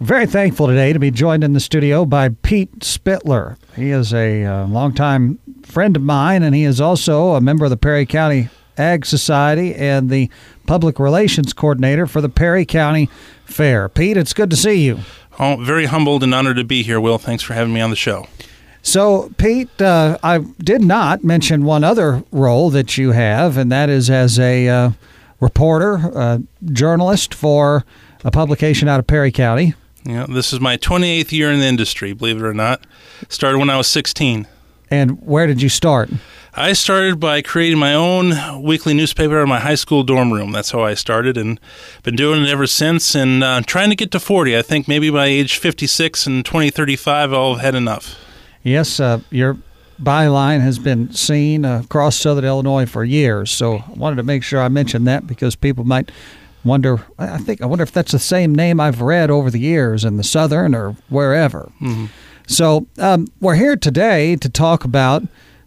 Very thankful today to be joined in the studio by Pete Spitler. He is a uh, longtime friend of mine, and he is also a member of the Perry County Ag Society and the public relations coordinator for the Perry County Fair. Pete, it's good to see you. Oh, very humbled and honored to be here, Will. Thanks for having me on the show. So, Pete, uh, I did not mention one other role that you have, and that is as a uh, reporter, uh, journalist for a publication out of Perry County. Yeah, this is my 28th year in the industry, believe it or not. Started when I was 16. And where did you start? I started by creating my own weekly newspaper in my high school dorm room. That's how I started, and been doing it ever since. And uh, trying to get to 40. I think maybe by age 56 and 2035, I'll have had enough. Yes, uh, your byline has been seen across southern Illinois for years. So I wanted to make sure I mentioned that because people might wonder. I think I wonder if that's the same name I've read over the years in the southern or wherever. Mm-hmm. So um, we're here today to talk about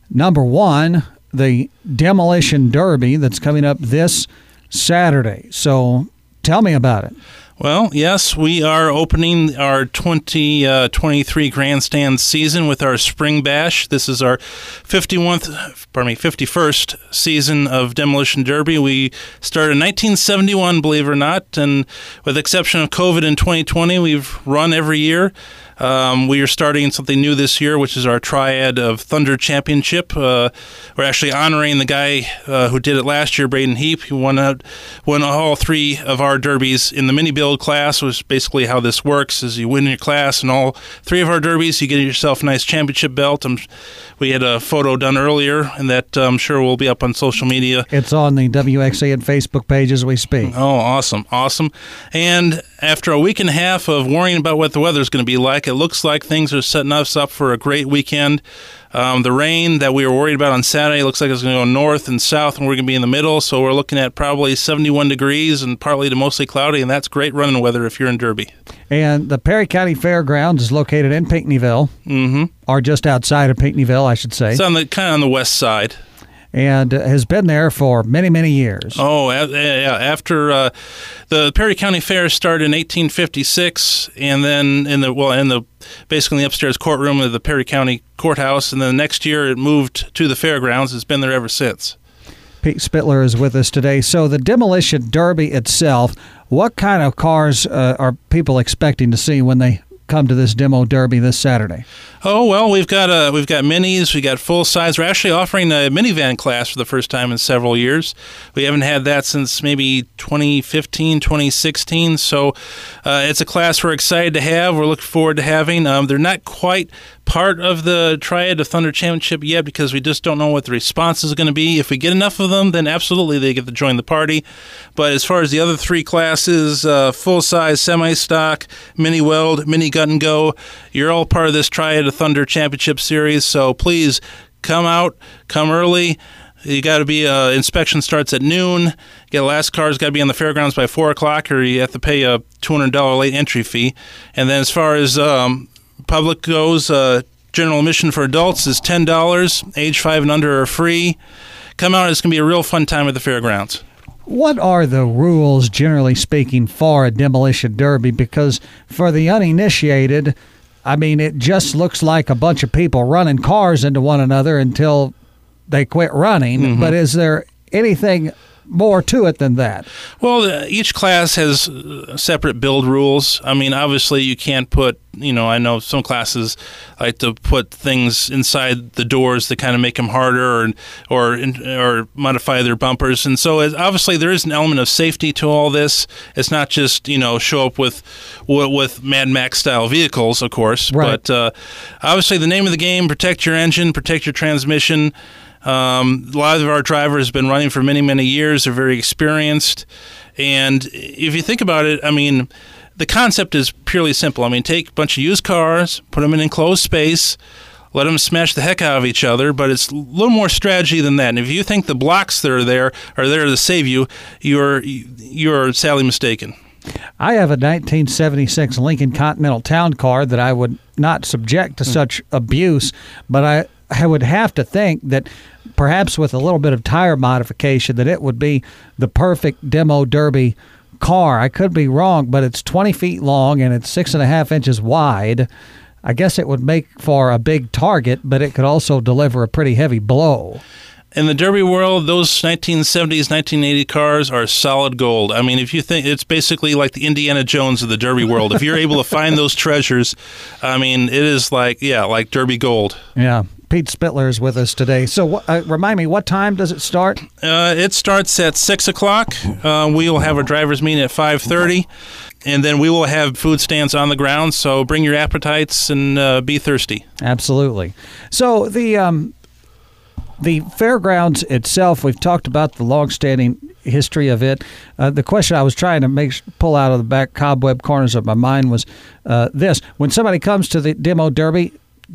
number one, the demolition derby that's coming up this Saturday. So tell me about it. Well, yes, we are opening our 2023 uh, grandstand season with our spring bash. This is our 51th, pardon me, 51st season of Demolition Derby. We started in 1971, believe it or not, and with the exception of COVID in 2020, we've run every year. Um, we are starting something new this year, which is our triad of Thunder Championship. Uh, we're actually honoring the guy uh, who did it last year, Braden Heap. He won out, won all three of our derbies in the mini build class. Was basically how this works: is you win your class and all three of our derbies, you get yourself a nice championship belt. I'm, we had a photo done earlier, and that I'm sure will be up on social media. It's on the WXAN Facebook page as we speak. Oh, awesome, awesome! And after a week and a half of worrying about what the weather's going to be like, it looks like things are setting us up for a great weekend. Um, the rain that we were worried about on Saturday looks like it's going to go north and south, and we're going to be in the middle. So we're looking at probably 71 degrees and partly to mostly cloudy, and that's great running weather if you're in Derby. And the Perry County Fairgrounds is located in Pinckneyville, mm-hmm. or just outside of Pinckneyville, I should say. It's on the kind of on the west side and has been there for many, many years. Oh, yeah. After uh, the Perry County Fair started in 1856, and then in the well, in the basically in the upstairs courtroom of the Perry County Courthouse, and then the next year it moved to the fairgrounds. It's been there ever since. Pete Spitler is with us today. So the demolition derby itself, what kind of cars uh, are people expecting to see when they come to this demo derby this Saturday? Oh well, we've got uh, we've got minis, we got full size. We're actually offering a minivan class for the first time in several years. We haven't had that since maybe 2015, 2016. So uh, it's a class we're excited to have. We're looking forward to having. Um, they're not quite part of the Triad of Thunder Championship yet because we just don't know what the response is going to be. If we get enough of them, then absolutely they get to join the party. But as far as the other three classes, uh, full size, semi stock, mini weld, mini gut and go, you're all part of this Triad of Thunder Championship series. So please come out, come early. You got to be. Uh, inspection starts at noon. Get last car's got to be on the fairgrounds by four o'clock, or you have to pay a two hundred dollar late entry fee. And then as far as um, public goes, uh, general admission for adults is ten dollars. Age five and under are free. Come out; it's gonna be a real fun time at the fairgrounds. What are the rules, generally speaking, for a demolition derby? Because for the uninitiated, I mean, it just looks like a bunch of people running cars into one another until they quit running. Mm-hmm. But is there anything more to it than that. Well, uh, each class has uh, separate build rules. I mean, obviously, you can't put, you know, I know some classes like to put things inside the doors that kind of make them harder or or or modify their bumpers. And so, obviously, there is an element of safety to all this. It's not just you know show up with with Mad Max style vehicles, of course, right. but uh, obviously, the name of the game: protect your engine, protect your transmission. Um, a lot of our drivers have been running for many, many years. They're very experienced. And if you think about it, I mean, the concept is purely simple. I mean, take a bunch of used cars, put them in enclosed space, let them smash the heck out of each other, but it's a little more strategy than that. And if you think the blocks that are there are there to save you, you're you're sadly mistaken. I have a 1976 Lincoln Continental Town Car that I would not subject to hmm. such abuse, but I I would have to think that perhaps with a little bit of tire modification that it would be the perfect demo derby car. I could be wrong, but it's 20 feet long and it's six and a half inches wide. I guess it would make for a big target, but it could also deliver a pretty heavy blow. In the Derby world, those 1970s, 1980 cars are solid gold. I mean, if you think it's basically like the Indiana Jones of the Derby world, if you're able to find those treasures, I mean, it is like, yeah, like Derby gold. Yeah. Pete Spitler is with us today. So, uh, remind me, what time does it start? Uh, it starts at six o'clock. Uh, we will have a drivers' meeting at five thirty, and then we will have food stands on the ground. So bring your appetites and uh, be thirsty. Absolutely. So the um, the fairgrounds itself, we've talked about the long-standing history of it. Uh, the question I was trying to make pull out of the back cobweb corners of my mind was uh, this: When somebody comes to the demo derby,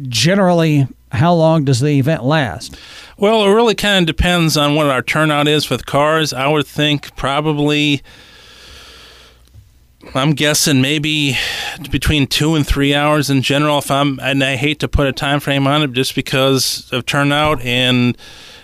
generally how long does the event last? Well, it really kind of depends on what our turnout is with cars. I would think probably, I'm guessing maybe between two and three hours in general. If I'm, and I hate to put a time frame on it just because of turnout and,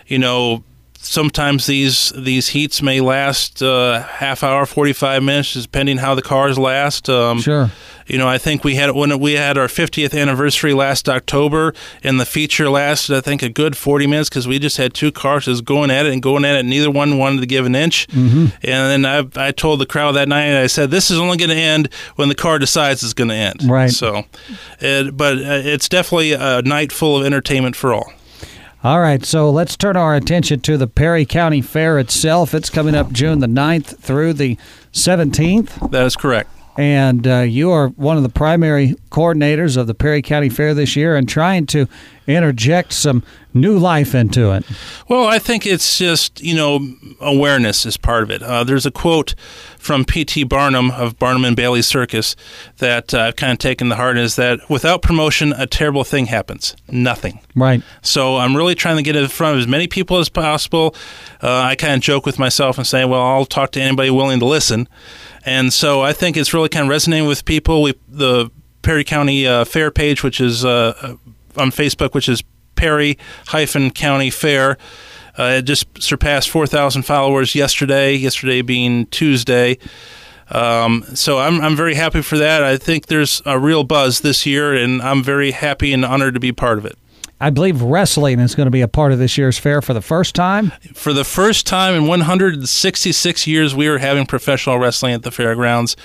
you know, sometimes these these heats may last uh, half hour, forty five minutes, depending how the cars last. Um, sure. You know, I think we had when we had our 50th anniversary last October, and the feature lasted, I think, a good 40 minutes because we just had two cars just going at it and going at it. And Neither one wanted to give an inch. Mm-hmm. And then I, I told the crowd that night, I said, "This is only going to end when the car decides it's going to end." Right. So, it, but uh, it's definitely a night full of entertainment for all. All right, so let's turn our attention to the Perry County Fair itself. It's coming up June the 9th through the 17th. That is correct. And uh, you are one of the primary coordinators of the Perry County Fair this year and trying to interject some new life into it. Well, I think it's just, you know, awareness is part of it. Uh, there's a quote from P.T. Barnum of Barnum and Bailey Circus that uh, I've kind of taken the heart is that without promotion, a terrible thing happens. Nothing. Right. So I'm really trying to get in front of as many people as possible. Uh, I kind of joke with myself and say, well, I'll talk to anybody willing to listen. And so I think it's really kind of resonating with people. We the Perry County uh, Fair page, which is uh, on Facebook, which is Perry hyphen County Fair. Uh, it just surpassed 4,000 followers yesterday, yesterday being Tuesday. Um, so I'm, I'm very happy for that. I think there's a real buzz this year, and I'm very happy and honored to be part of it. I believe wrestling is going to be a part of this year's fair for the first time. For the first time in 166 years, we are having professional wrestling at the fairgrounds.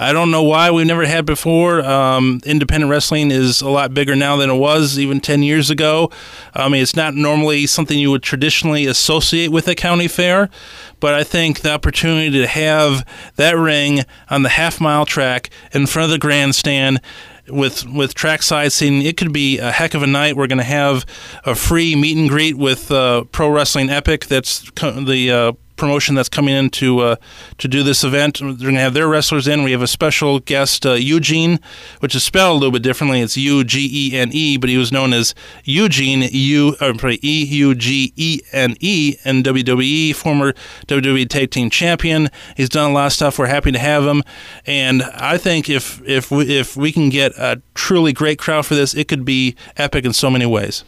I don't know why we've never had before. Um, independent wrestling is a lot bigger now than it was even 10 years ago. I mean, it's not normally something you would traditionally associate with a county fair, but I think the opportunity to have that ring on the half mile track in front of the grandstand with with trackside seating, it could be a heck of a night. We're going to have a free meet and greet with uh, Pro Wrestling Epic. That's co- the uh, promotion that's coming in to uh, to do this event. They're going to have their wrestlers in. We have a special guest, uh, Eugene, which is spelled a little bit differently. It's U G E N E, but he was known as Eugene U or E U G E N E in WWE, former WWE Tag Team Champion. He's done a lot of stuff. We're happy to have him, and I think if if we, if we can get a truly great crowd for this, it could be epic in so many ways.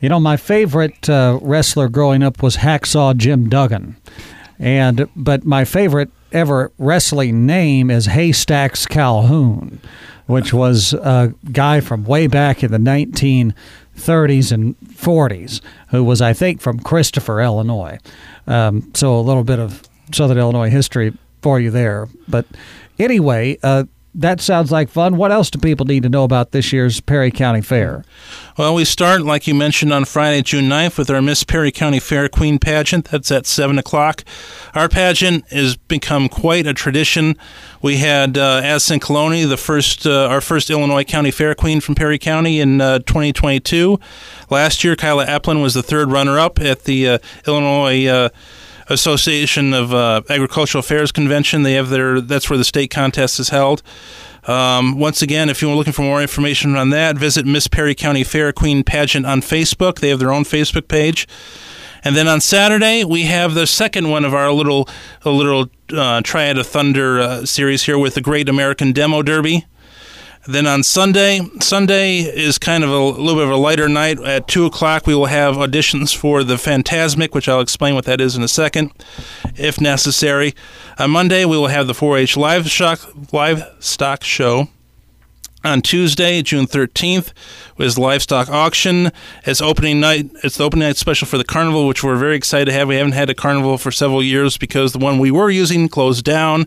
You know, my favorite uh, wrestler growing up was Hacksaw Jim Duggan, and but my favorite ever wrestling name is Haystacks Calhoun, which was a guy from way back in the 1930s and 40s who was, I think, from Christopher, Illinois. Um, so a little bit of Southern Illinois history for you there. But anyway, uh, that sounds like fun. What else do people need to know about this year's Perry County Fair? Well, we start, like you mentioned, on Friday, June 9th with our Miss Perry County Fair Queen pageant. That's at 7 o'clock. Our pageant has become quite a tradition. We had uh, Addison Coloni, the first, uh, our first Illinois County Fair Queen from Perry County in uh, 2022. Last year, Kyla Applin was the third runner-up at the uh, Illinois uh, Association of uh, Agricultural Affairs Convention. They have their that's where the state contest is held. Um, once again, if you're looking for more information on that, visit Miss Perry County Fair Queen Pageant on Facebook. They have their own Facebook page. And then on Saturday, we have the second one of our little little uh, Triad of Thunder uh, series here with the Great American Demo Derby. Then on Sunday, Sunday is kind of a little bit of a lighter night. At 2 o'clock, we will have auditions for the Fantasmic, which I'll explain what that is in a second, if necessary. On Monday, we will have the 4 H livestock, livestock show. On Tuesday, June 13th, was livestock auction. It's opening night. It's the opening night special for the carnival, which we're very excited to have. We haven't had a carnival for several years because the one we were using closed down.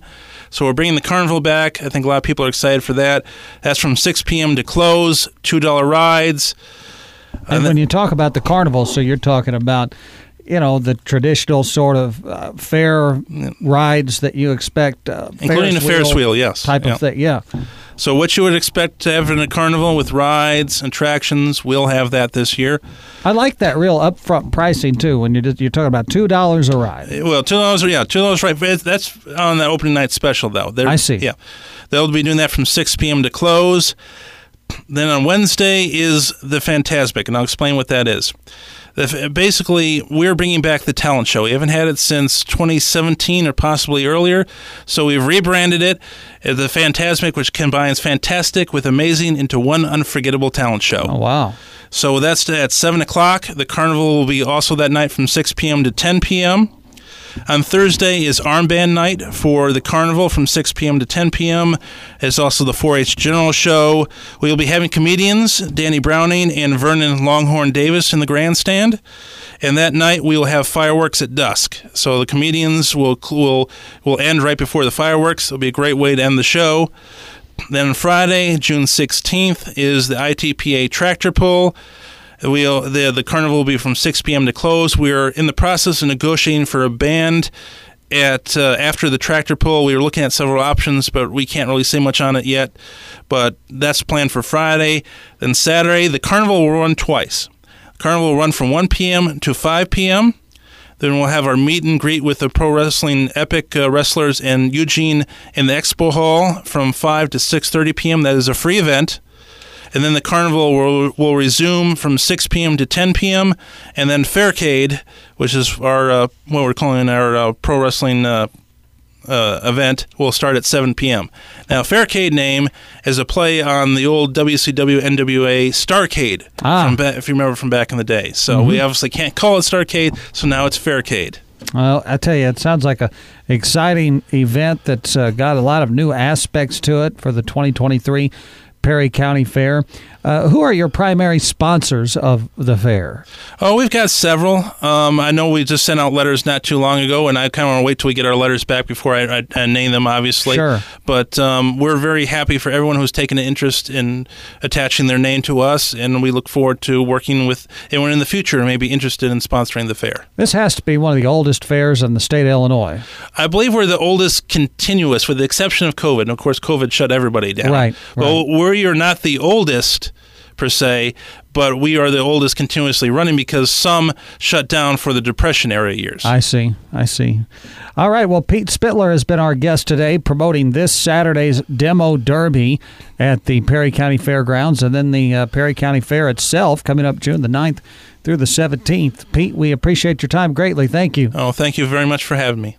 So we're bringing the carnival back. I think a lot of people are excited for that. That's from 6 p.m. to close. Two dollar rides. And when you talk about the carnival, so you're talking about, you know, the traditional sort of uh, fair rides that you expect, uh, including a Ferris wheel, yes, type yeah. of thing. Yeah. So what you would expect to have in a carnival with rides, and attractions, we'll have that this year. I like that real upfront pricing too. When you're you're talking about two dollars a ride. Eh, well, two dollars, yeah, two dollars right. That's on the opening night special though. They're, I see. Yeah, they'll be doing that from six p.m. to close. Then on Wednesday is the Fantasmic, and I'll explain what that is. Basically, we're bringing back the talent show. We haven't had it since 2017 or possibly earlier, so we've rebranded it uh, the Fantasmic, which combines fantastic with amazing into one unforgettable talent show. Oh wow! So that's at seven o'clock. The carnival will be also that night from 6 p.m. to 10 p.m. On Thursday is armband night for the carnival from 6 p.m. to 10 p.m. It's also the 4-H General Show. We will be having comedians Danny Browning and Vernon Longhorn Davis in the grandstand, and that night we will have fireworks at dusk. So the comedians will will will end right before the fireworks. It'll be a great way to end the show. Then Friday, June 16th, is the ITPA tractor pull. We'll, the the carnival will be from 6 p.m. to close. We're in the process of negotiating for a band at uh, after the tractor pull. We were looking at several options, but we can't really say much on it yet. But that's planned for Friday. Then Saturday, the carnival will run twice. The carnival will run from 1 p.m. to 5 p.m. Then we'll have our meet and greet with the pro wrestling epic uh, wrestlers in Eugene in the expo hall from 5 to 6:30 p.m. That is a free event and then the carnival will, will resume from 6 p.m. to 10 p.m. and then Faircade, which is our uh, what we're calling our uh, pro wrestling uh, uh event, will start at 7 p.m. Now, Faircade name is a play on the old WCW NWA Starcade, ah. from ba- if you remember from back in the day. So mm-hmm. we obviously can't call it Starcade, so now it's Faircade. Well, I tell you, it sounds like a exciting event that's uh, got a lot of new aspects to it for the 2023 Perry County Fair. Uh, who are your primary sponsors of the fair? Oh, we've got several. Um, I know we just sent out letters not too long ago, and I kind of want to wait till we get our letters back before I, I, I name them, obviously. Sure. But um, we're very happy for everyone who's taken an interest in attaching their name to us, and we look forward to working with anyone in the future who may be interested in sponsoring the fair. This has to be one of the oldest fairs in the state of Illinois. I believe we're the oldest continuous, with the exception of COVID. And of course, COVID shut everybody down. Right. right. Well, we are not the oldest per se, but we are the oldest continuously running because some shut down for the Depression era years. I see. I see. All right. Well, Pete Spitler has been our guest today, promoting this Saturday's demo derby at the Perry County Fairgrounds and then the uh, Perry County Fair itself coming up June the 9th through the 17th. Pete, we appreciate your time greatly. Thank you. Oh, thank you very much for having me.